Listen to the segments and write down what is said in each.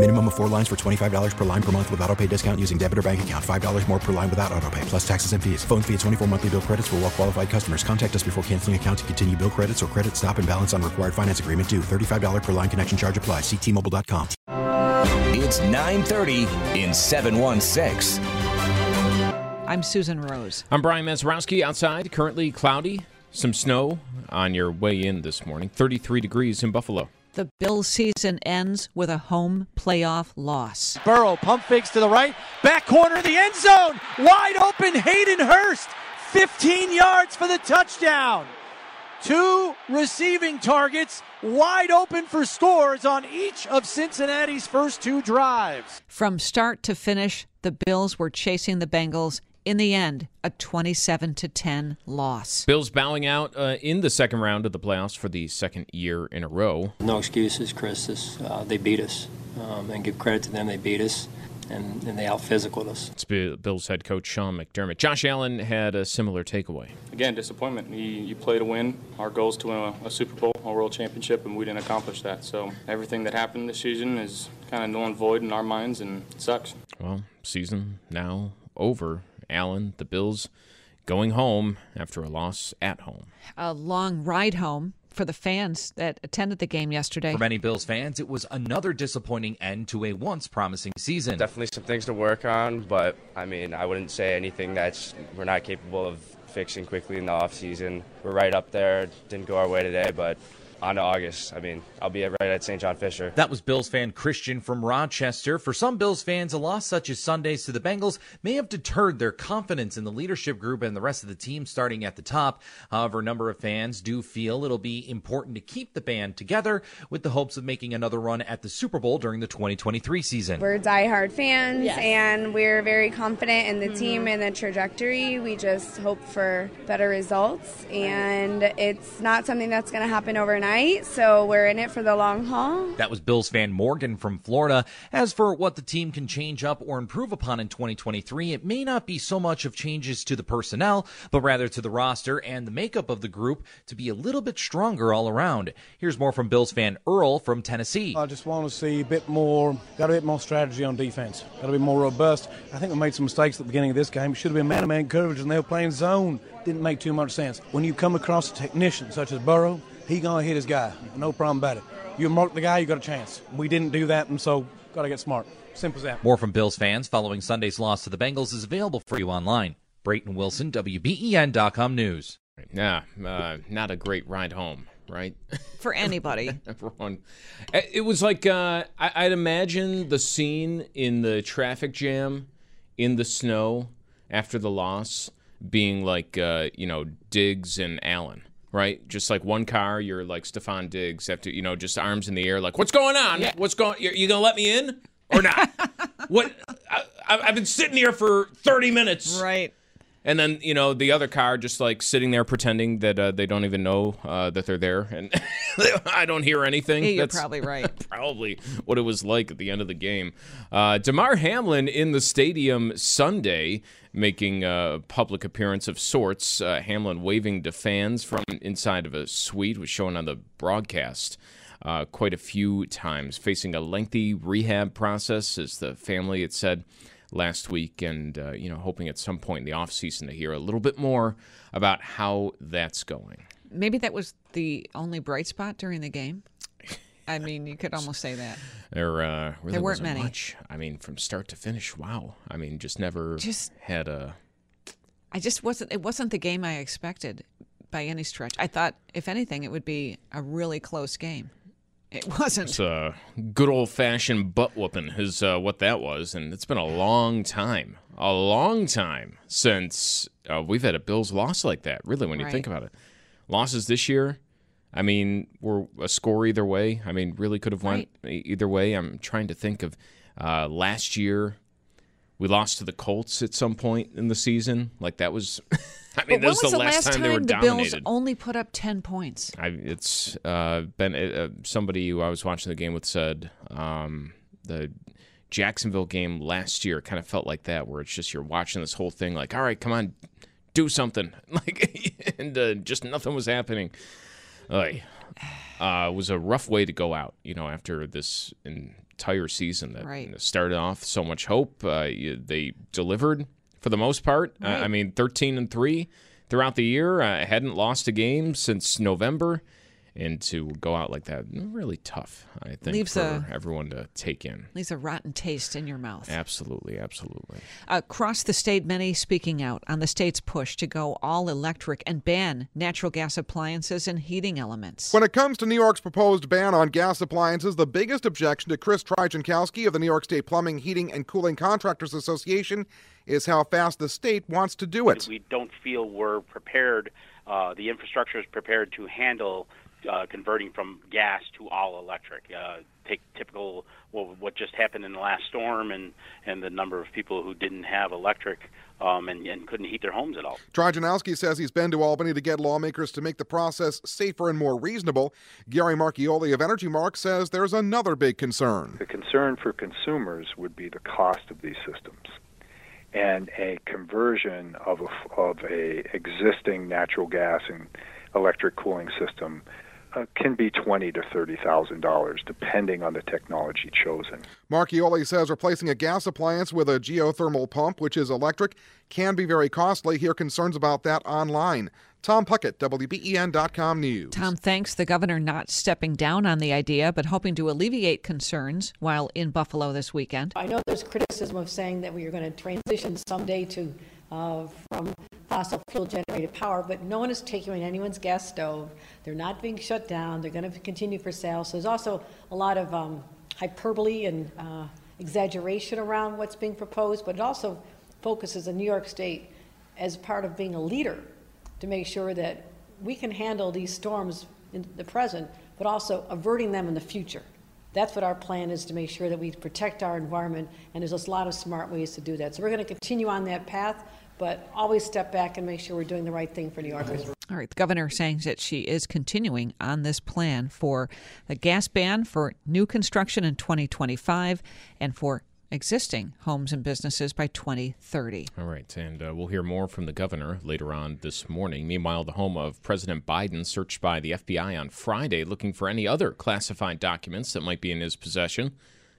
Minimum of four lines for $25 per line per month with auto pay discount using debit or bank account. $5 more per line without auto pay, plus taxes and fees. Phone fee at 24 monthly bill credits for well qualified customers. Contact us before canceling account to continue bill credits or credit stop and balance on required finance agreement due. $35 per line connection charge applies. Ctmobile.com. It's 930 in 716. I'm Susan Rose. I'm Brian Mazurowski. Outside, currently cloudy, some snow on your way in this morning. 33 degrees in Buffalo. The Bills season ends with a home playoff loss. Burrow pump fakes to the right, back corner of the end zone, wide open Hayden Hurst, 15 yards for the touchdown. Two receiving targets wide open for scores on each of Cincinnati's first two drives. From start to finish, the Bills were chasing the Bengals. In the end, a 27 to 10 loss. Bills bowing out uh, in the second round of the playoffs for the second year in a row. No excuses, Chris. This, uh, they beat us, um, and give credit to them. They beat us. And, and they out physicaled us. It's Bills head coach Sean McDermott. Josh Allen had a similar takeaway. Again, disappointment. You, you play to win. Our goal is to win a, a, Super Bowl, a World Championship, and we didn't accomplish that. So everything that happened this season is kind of null and void in our minds, and it sucks. Well, season now over. Allen, the Bills going home after a loss at home. A long ride home for the fans that attended the game yesterday. For many Bills fans, it was another disappointing end to a once promising season. Definitely some things to work on, but I mean, I wouldn't say anything that's we're not capable of fixing quickly in the offseason. We're right up there. Didn't go our way today, but on to August. I mean, I'll be right at St. John Fisher. That was Bills fan Christian from Rochester. For some Bills fans, a loss such as Sunday's to the Bengals may have deterred their confidence in the leadership group and the rest of the team starting at the top. However, a number of fans do feel it'll be important to keep the band together with the hopes of making another run at the Super Bowl during the 2023 season. We're diehard fans yes. and we're very confident in the mm-hmm. team and the trajectory. We just hope for better results and it's not something that's going to happen overnight so we're in it for the long haul. That was Bills fan Morgan from Florida. As for what the team can change up or improve upon in 2023, it may not be so much of changes to the personnel, but rather to the roster and the makeup of the group to be a little bit stronger all around. Here's more from Bills fan Earl from Tennessee. I just want to see a bit more, got a bit more strategy on defense, got to be more robust. I think we made some mistakes at the beginning of this game. It should have been man to man coverage and they were playing zone. Didn't make too much sense. When you come across a technician such as Burrow, he gonna hit his guy. No problem about it. You mark the guy, you got a chance. We didn't do that, and so got to get smart. Simple as that. More from Bills fans following Sunday's loss to the Bengals is available for you online. Brayton Wilson, WBEN.com News. Yeah, uh, not a great ride home, right? For anybody. Everyone. It was like uh, I- I'd imagine the scene in the traffic jam in the snow after the loss being like, uh, you know, Diggs and Allen right? Just like one car, you're like Stefon Diggs, after you know, just arms in the air, like, "What's going on? Yeah. What's going? You, you gonna let me in or not? what? I, I've been sitting here for thirty minutes, right? And then you know the other car just like sitting there pretending that uh, they don't even know uh, that they're there, and I don't hear anything. Yeah, you're That's probably right. probably what it was like at the end of the game. Uh, Damar Hamlin in the stadium Sunday, making a public appearance of sorts. Uh, Hamlin waving to fans from inside of a suite was shown on the broadcast. Uh, quite a few times, facing a lengthy rehab process, as the family had said last week, and uh, you know, hoping at some point in the off season to hear a little bit more about how that's going. Maybe that was the only bright spot during the game. I mean, you could almost say that. There, uh, really there weren't many. Much. I mean, from start to finish, wow. I mean, just never just had a. I just wasn't. It wasn't the game I expected by any stretch. I thought, if anything, it would be a really close game. It wasn't. It's a good old fashioned butt whooping, is uh, what that was. And it's been a long time, a long time since uh, we've had a Bills loss like that, really, when you Right. think about it. Losses this year, I mean, were a score either way. I mean, really could have went either way. I'm trying to think of uh, last year. We lost to the Colts at some point in the season. Like that was, I mean, but when was, was the last time, they were the dominated. Bills only put up 10 points? I, it's uh, been uh, somebody who I was watching the game with said um, the Jacksonville game last year kind of felt like that, where it's just you're watching this whole thing, like, all right, come on, do something, like, and uh, just nothing was happening. Like, uh, it was a rough way to go out, you know, after this entire season that Right. started off so much hope. Uh, they delivered for the most part. Uh, I mean, 13 and 3 throughout the year. I hadn't lost a game since November. And to go out like that, really tough, I think, Leaves for a- everyone to take in. Leaves a rotten taste in your mouth. Absolutely, absolutely. Across the state, many speaking out on the state's push to go all electric and ban natural gas appliances and heating elements. When it comes to New York's proposed ban on gas appliances, the biggest objection to Chris Trijankowski of the New York State Plumbing, Heating, and Cooling Contractors Association is how fast the state wants to do it. We don't feel we're prepared. Uh, the infrastructure is prepared to handle uh, converting from gas to all electric. Uh, take typical well, what just happened in the last storm, and and the number of people who didn't have electric um, and, and couldn't heat their homes at all. Trijanowski says he's been to Albany to get lawmakers to make the process safer and more reasonable. Gary Marchiori of EnergyMark says there's another big concern. The concern for consumers would be the cost of these systems and a conversion of a, of a existing natural gas and electric cooling system uh, can be twenty to thirty thousand dollars, depending on the technology chosen. Marchiori says replacing a gas appliance with a geothermal pump, which is electric, can be very costly. Hear concerns about that online. Tom Puckett, WBEN.com News. Tom thanks the governor not stepping down on the idea, but hoping to alleviate concerns while in Buffalo this weekend. I know there's criticism of saying that we are going to transition someday to uh, from fossil fuel generated power, but no one is taking away anyone's gas stove. They're not being shut down. They're going to continue for sale. So there's also a lot of um, hyperbole and uh, exaggeration around what's being proposed, but it also focuses on New York State as part of being a leader to make sure that we can handle these storms in the present, but also averting them in the future. That's what our plan is to make sure that we protect our environment, and there's a lot of smart ways to do that. So we're going to continue on that path, but always step back and make sure we're doing the right thing for New Yorkers. All right, the governor saying that she is continuing on this plan for the gas ban for new construction in 2025 and for existing homes and businesses by 2030. All right, and uh, we'll hear more from the governor later on this morning. Meanwhile, the home of President Biden searched by the FBI on Friday looking for any other classified documents that might be in his possession.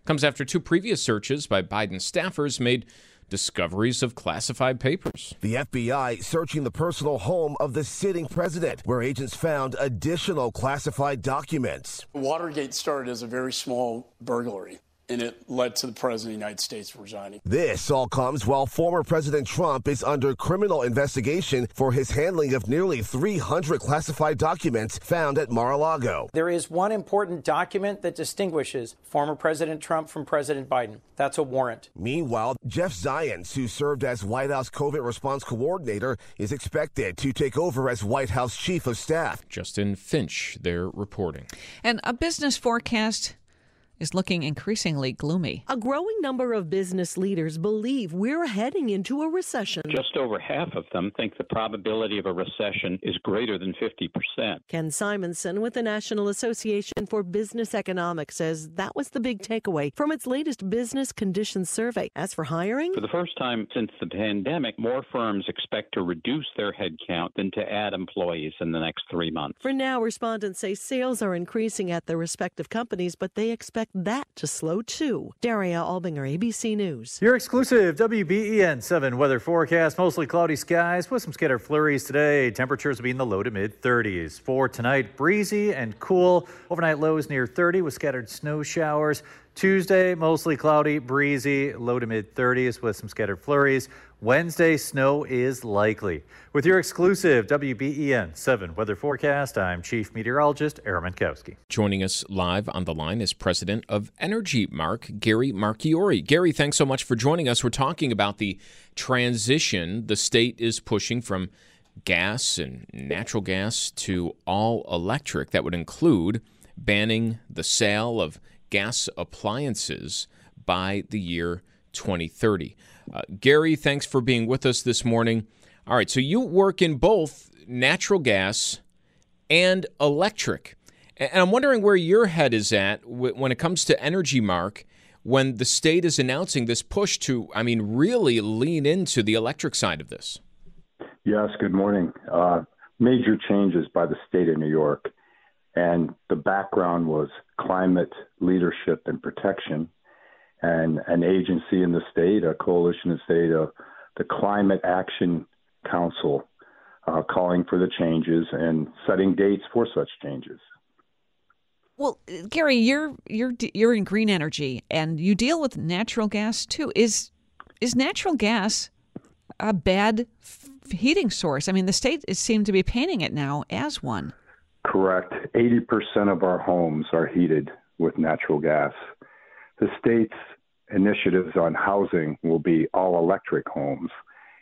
Comes after two previous searches by Biden staffers made discoveries of classified papers. The FBI searching the personal home of the sitting president, where agents found additional classified documents. Watergate started as a very small burglary, and it led to the President of the United States resigning. This all comes while former President Trump is under criminal investigation for his handling of nearly 300 classified documents found at Mar-a-Lago. There is one important document that distinguishes former President Trump from President Biden. That's a warrant. Meanwhile, Jeff Zients, who served as White House COVID response coordinator, is expected to take over as White House chief of staff. Justin Finch, there reporting. And a business forecast is looking increasingly gloomy. A growing number of business leaders believe we're heading into a recession. Just over half of them think the probability of a recession is greater than 50%. Ken Simonson with the National Association for Business Economics says that was the big takeaway from its latest business conditions survey. As for hiring, For the first time since the pandemic, more firms expect to reduce their headcount than to add employees in the next three months. for now, respondents say sales are increasing at their respective companies, but they expect that to slow too. Daria Albinger, ABC News. Your exclusive WBEN 7 weather forecast mostly cloudy skies with some scattered flurries today. Temperatures will be in the low to mid 30s. For tonight, breezy and cool. Overnight lows near 30 with scattered snow showers. Tuesday, mostly cloudy, breezy, low to mid 30s with some scattered flurries. Wednesday, snow is likely. With your exclusive WBEN 7 weather forecast, I'm Chief Meteorologist Aaron Mentkowski. Joining us live on the line is President of EnergyMark, Gary Marchiori. Gary, thanks so much for joining us. We're talking about the transition the state is pushing from gas and natural gas to all electric. That would include banning the sale of gas appliances by the year 2030. Uh, Gary, thanks for being with us this morning. All right, so you work in both natural gas and electric. And I'm wondering where your head is at when it comes to EnergyMark when the state is announcing this push to, I mean, really lean into the electric side of this. Yes, good morning. Uh, major changes by the state of New York. And the background was climate leadership and protection and an agency in the state, a coalition in the state, uh, the Climate Action Council, uh, calling for the changes and setting dates for such changes. Well, Gary, you're you're you're in green energy and you deal with natural gas too. Is is natural gas a bad f- heating source? I mean, the state is seemed to be painting it now as one. Correct. 80% of our homes are heated with natural gas. The state's initiatives on housing will be all electric homes,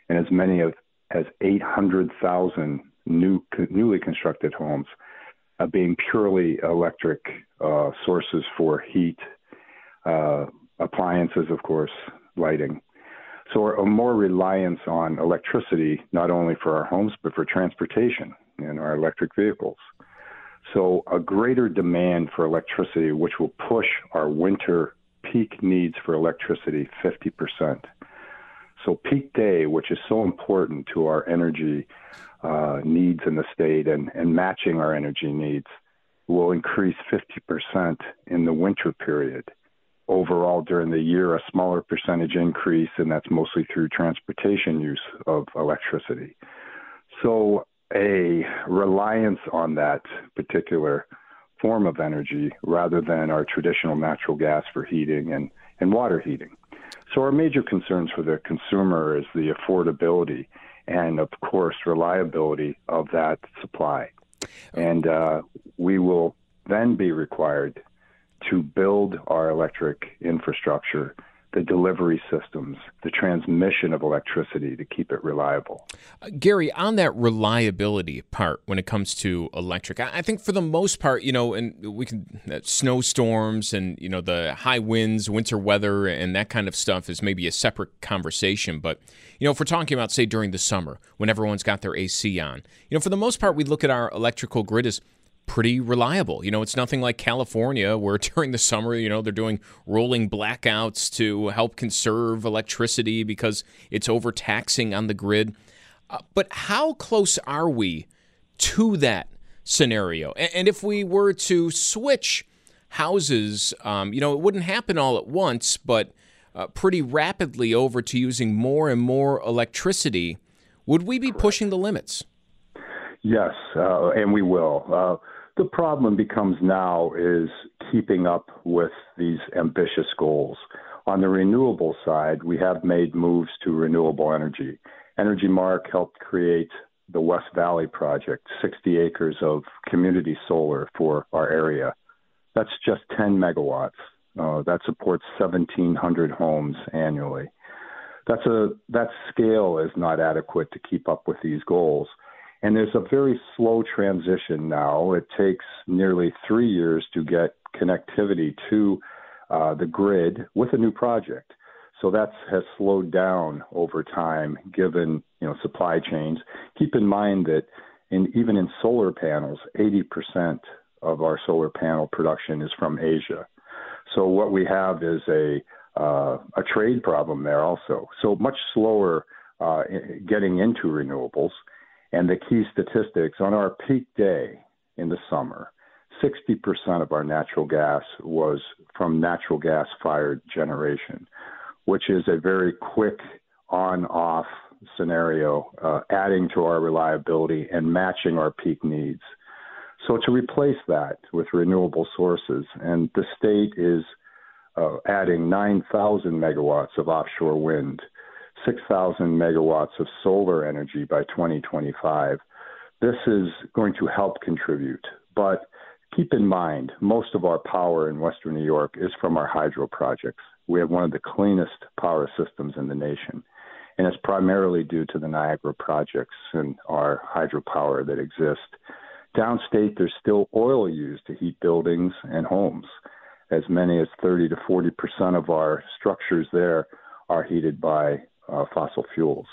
and as many of, as 800,000 new, newly constructed homes uh, being purely electric uh, sources for heat, uh, appliances, of course, lighting. So, a more reliance on electricity, not only for our homes, but for transportation and our electric vehicles. So, a greater demand for electricity, which will push our winter peak needs for electricity 50%. So, peak day, which is so important to our energy uh, needs in the state and, and matching our energy needs, will increase 50% in the winter period. Overall, during the year, a smaller percentage increase, and that's mostly through transportation use of electricity. So, a reliance on that particular form of energy rather than our traditional natural gas for heating and, and water heating. So, our major concerns for the consumer is the affordability and, of course, reliability of that supply. And uh, we will then be required to build our electric infrastructure the delivery systems, the transmission of electricity to keep it reliable. Uh, Gary, on that reliability part when it comes to electric, I, I think for the most part, you know, and we can, uh, snowstorms and, you know, the high winds, winter weather, and that kind of stuff is maybe a separate conversation. But, you know, if we're talking about, say, during the summer when everyone's got their AC on, you know, for the most part, we look at our electrical grid as pretty reliable. You know, it's nothing like California where during the summer, you know, they're doing rolling blackouts to help conserve electricity because it's overtaxing on the grid. Uh, but how close are we to that scenario? And, and if we were to switch houses, um, you know, it wouldn't happen all at once, but uh, pretty rapidly over to using more and more electricity. Would we be pushing the limits? Yes, uh, and we will. The problem becomes now is keeping up with these ambitious goals. On the renewable side, we have made moves to renewable energy. EnergyMark helped create the West Valley project, 60 acres of community solar for our area. That's just 10 megawatts. Uh, that supports 1,700 homes annually. That's a that scale is not adequate to keep up with these goals. And there's a very slow transition now. It takes nearly three years to get connectivity to uh, the grid with a new project. So that has slowed down over time, given you know supply chains. Keep in mind that in, even in solar panels, 80% of our solar panel production is from Asia. So what we have is a uh, a trade problem there also. So much slower uh, getting into renewables. And the key statistics on our peak day in the summer, 60% of our natural gas was from natural gas fired generation, which is a very quick on off scenario, uh, adding to our reliability and matching our peak needs. So, to replace that with renewable sources, and the state is uh, adding 9,000 megawatts of offshore wind, 6,000 megawatts of solar energy by 2025. This is going to help contribute, but keep in mind, most of our power in Western New York is from our hydro projects. We have one of the cleanest power systems in the nation, and it's primarily due to the Niagara projects and our hydropower that exist. Downstate, there's still oil used to heat buildings and homes. As many as 30 to 40 percent of our structures there are heated by uh, fossil fuels.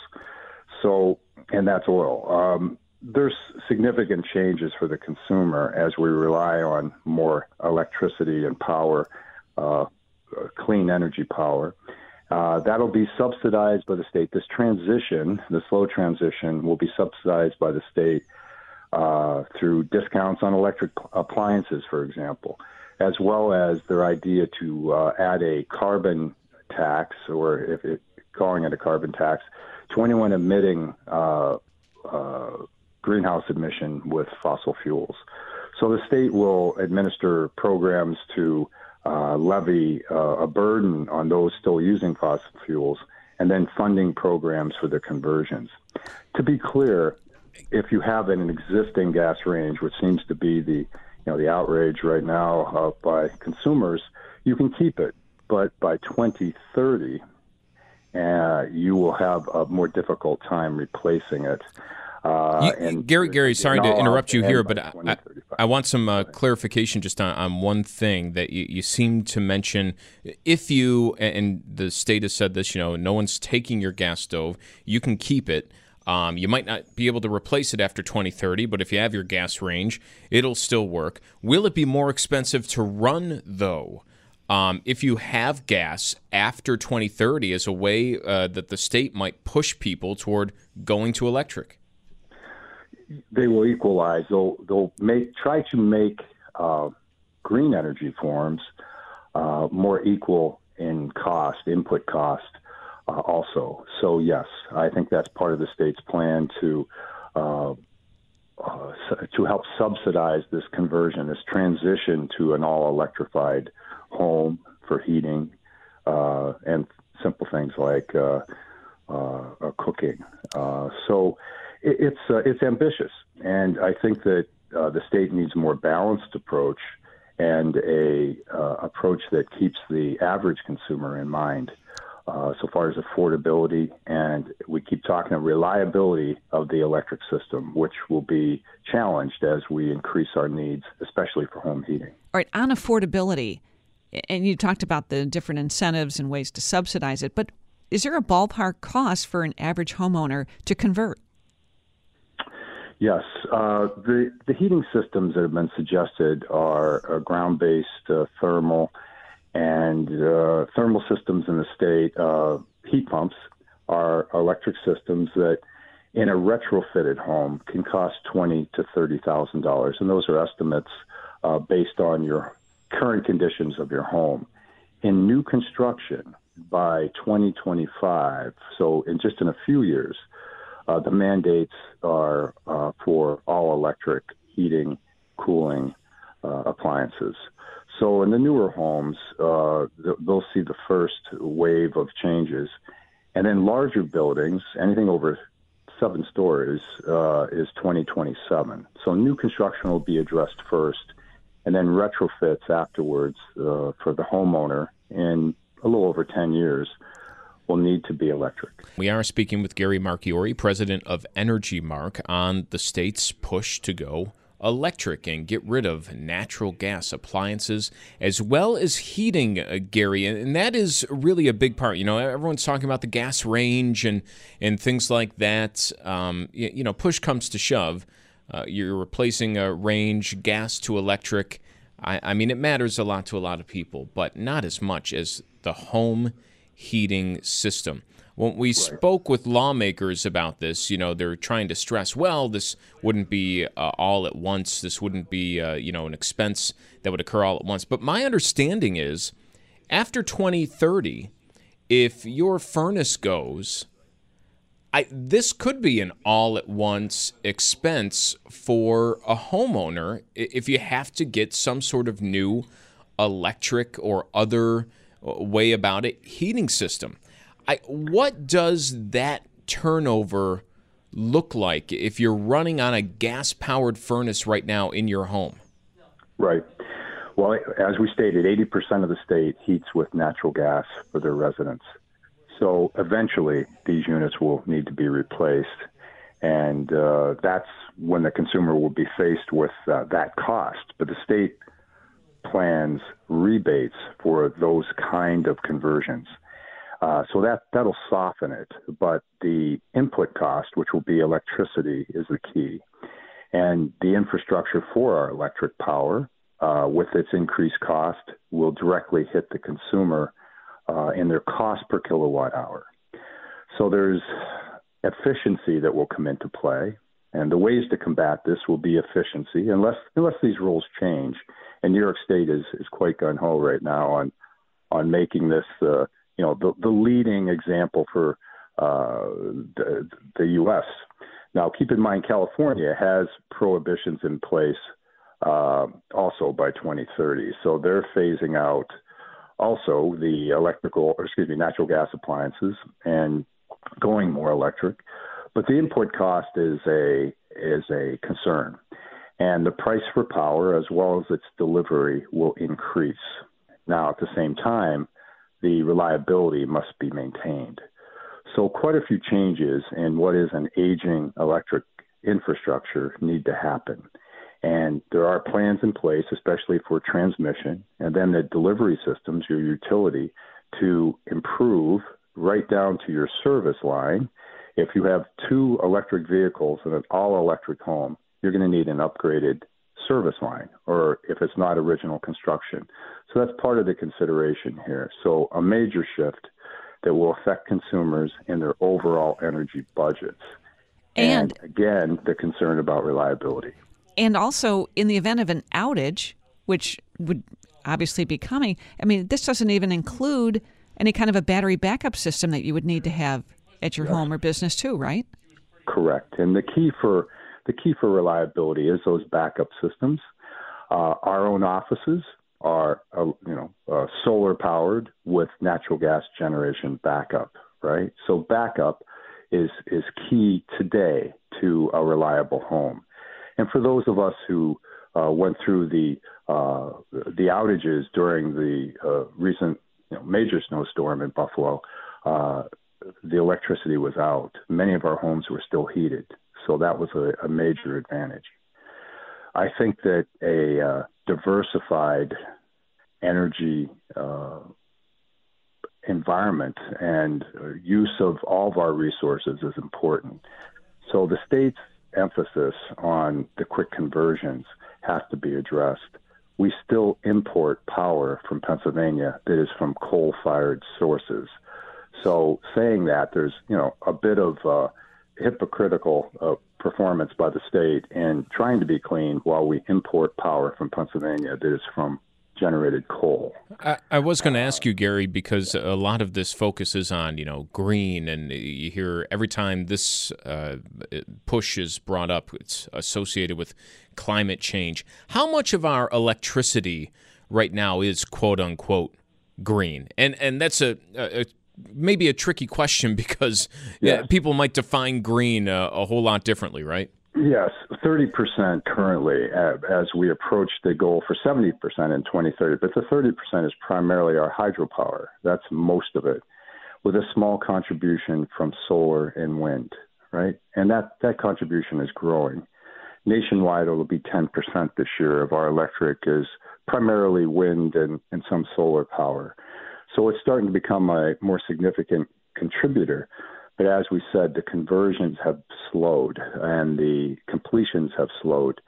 So, and that's oil. Um, there's significant changes for the consumer as we rely on more electricity and power, uh, clean energy power. Uh, that'll be subsidized by the state. This transition, the slow transition, will be subsidized by the state uh, through discounts on electric appliances, for example, as well as their idea to uh, add a carbon tax, or if it, calling it a carbon tax, to anyone emitting uh, uh, greenhouse emission with fossil fuels. So the state will administer programs to uh, levy uh, a burden on those still using fossil fuels and then funding programs for their conversions. To be clear, if you have an existing gas range, which seems to be the you know the outrage right now uh, by consumers, you can keep it, but by 2030, uh, you will have a more difficult time replacing it. Uh, you, and Gary, Gary, sorry to interrupt you here, but I, I, want some uh, clarification just on, on one thing that you, you seem to mention. If you and the state has said this, you know, no one's taking your gas stove, you can keep it. Um, you might not be able to replace it after 2030, but if you have your gas range, it'll still work. Will it be more expensive to run, though, um, if you have gas after 2030 as a way uh, that the state might push people toward going to electric? They will equalize. They'll, they'll make, try to make uh, green energy forms uh, more equal in cost, input cost uh, also. So yes, I think that's part of the state's plan to uh, uh, to help subsidize this conversion, this transition to an all electrified home for heating uh, and simple things like uh, uh, cooking. so it, it's it's ambitious, and I think that the state needs a more balanced approach and a approach that keeps the average consumer in mind uh, so far as affordability, and we keep talking about reliability of the electric system, which will be challenged as we increase our needs, especially for home heating. All right, on affordability, and you talked about the different incentives and ways to subsidize it, but is there a ballpark cost for an average homeowner to convert? Yes, uh, the the heating systems that have been suggested are, are ground-based uh, thermal and uh, thermal systems in the state, uh, heat pumps are electric systems that in a retrofitted home can cost twenty to thirty thousand dollars, and those are estimates uh, based on your current conditions of your home. In new construction, by 2025, so in just in a few years, uh, the mandates are uh, for all electric heating, cooling uh, appliances. So in the newer homes, uh, they'll see the first wave of changes, and in larger buildings, anything over seven stories, uh, is 2027. So new construction will be addressed first, and then retrofits afterwards uh, for the homeowner in a little over 10 years will need to be electric. We are speaking with Gary Marchiori, president of EnergyMark, on the state's push to go electric and get rid of natural gas appliances as well as heating, uh, Gary. And that is really a big part. You know, everyone's talking about the gas range and, and things like that. Um, you, you, know, push comes to shove. Uh, you're replacing a range gas to electric. I, I mean, it matters a lot to a lot of people, but not as much as the home heating system. When we right. spoke with lawmakers about this, you know, they're trying to stress, well, this wouldn't be uh, all at once. This wouldn't be, uh, you know, an expense that would occur all at once. But my understanding is after 2030, if your furnace goes, I, this could be an all at once expense for a homeowner if you have to get some sort of new electric or other uh, way about it, heating system. I, what does that turnover look like if you're running on a gas powered furnace right now in your home? Right. Well, as we stated, 80% of the state heats with natural gas for their residents. So eventually, these units will need to be replaced. And uh, that's when the consumer will be faced with uh, that cost. But the state plans rebates for those kind of conversions. Uh, so that that'll soften it, but the input cost, which will be electricity, is the key, and the infrastructure for our electric power, uh, with its increased cost, will directly hit the consumer uh, in their cost per kilowatt hour. So there's efficiency that will come into play, and the ways to combat this will be efficiency, unless unless these rules change. And New York State is is quite gun ho right now on on making this uh, you know the, the leading example for uh, the, the U.S. Now, keep in mind, California has prohibitions in place uh, also by 2030, so they're phasing out also the electrical, or excuse me, natural gas appliances and going more electric. But the input cost is a is a concern, and the price for power as well as its delivery will increase. Now, at the same time, the reliability must be maintained. So, quite a few changes in what is an aging electric infrastructure need to happen. And there are plans in place, especially for transmission and then the delivery systems, your utility, to improve right down to your service line. If you have two electric vehicles in an all electric home, you're going to need an upgraded service line or if it's not original construction. So that's part of the consideration here. So a major shift that will affect consumers in their overall energy budgets. And, and again, the concern about reliability. And also, in the event of an outage, which would obviously be coming, I mean, this doesn't even include any kind of a battery backup system that you would need to have at your yes. home or business, too, right? Correct. And the key for the key for reliability is those backup systems. Uh, our own offices are, uh, you know, uh, solar powered with natural gas generation backup, right? So backup is is key today to a reliable home. And for those of us who uh, went through the uh, the outages during the uh, recent you know, major snowstorm in Buffalo, uh, the electricity was out. Many of our homes were still heated, so that was a, a major advantage. I think that a uh, diversified energy uh, environment and use of all of our resources is important. So the state's emphasis on the quick conversions has to be addressed. We still import power from Pennsylvania that is from coal-fired sources. So saying that, there's you know a bit of uh, hypocritical uh, performance by the state in trying to be clean while we import power from Pennsylvania that is from generated coal. I, I was going to ask you, Gary, because a lot of this focuses on you know green, and you hear every time this uh, push is brought up, it's associated with climate change. How much of our electricity right now is quote unquote green? And and that's a, a maybe a tricky question because yes. people might define green a, a whole lot differently, right? Yes, 30% currently as we approach the goal for 70% in 2030. But the 30% is primarily our hydropower. That's most of it, with a small contribution from solar and wind, right? And that, that contribution is growing. Nationwide, it will be 10% this year of our electric is primarily wind and, and some solar power. So it's starting to become a more significant contributor. But as we said, the conversions have slowed and the completions have slowed.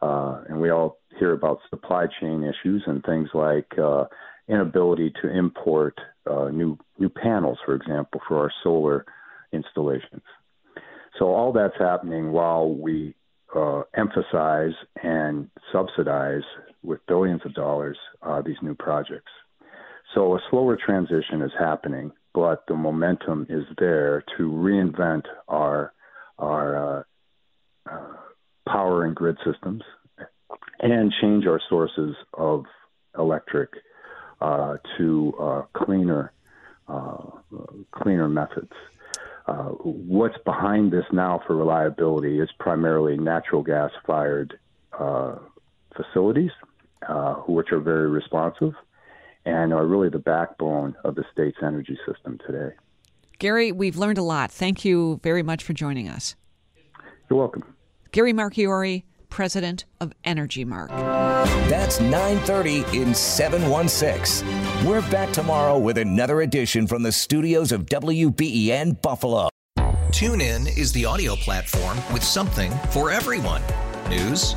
Uh, and we all hear about supply chain issues and things like uh, inability to import uh, new new panels, for example, for our solar installations. So all that's happening while we uh, emphasize and subsidize with billions of dollars uh, these new projects. So a slower transition is happening, but the momentum is there to reinvent our our uh, uh, power and grid systems and change our sources of electric uh, to uh, cleaner uh, cleaner methods. Uh, what's behind this now for reliability is primarily natural gas fired uh, facilities, which are very responsive and are really the backbone of the state's energy system today. Gary, we've learned a lot. Thank you very much for joining us. You're welcome. Gary Marchiori, president of EnergyMark. That's 9:30 in 716. We're back tomorrow with another edition from the studios of WBEN Buffalo. TuneIn is the audio platform with something for everyone. News.